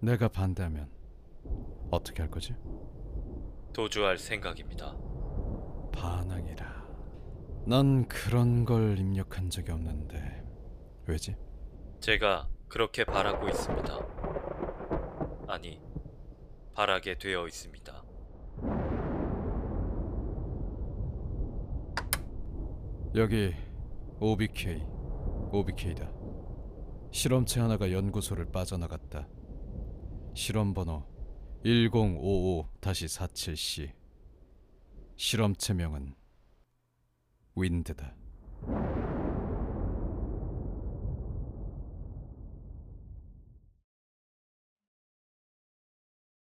내가 반대하면 어떻게 할 거지? 도주할 생각입니다. 반항이라. 난 그런 걸 입력한 적이 없는데 왜지? 제가 그렇게 바라고 있습니다. 아니, 바라게 되어 있습니다. 여기 OBK, OBK다. 실험체 하나가 연구소를 빠져나갔다. 실험 번호 1055-47C. 실험체명은 윈드다.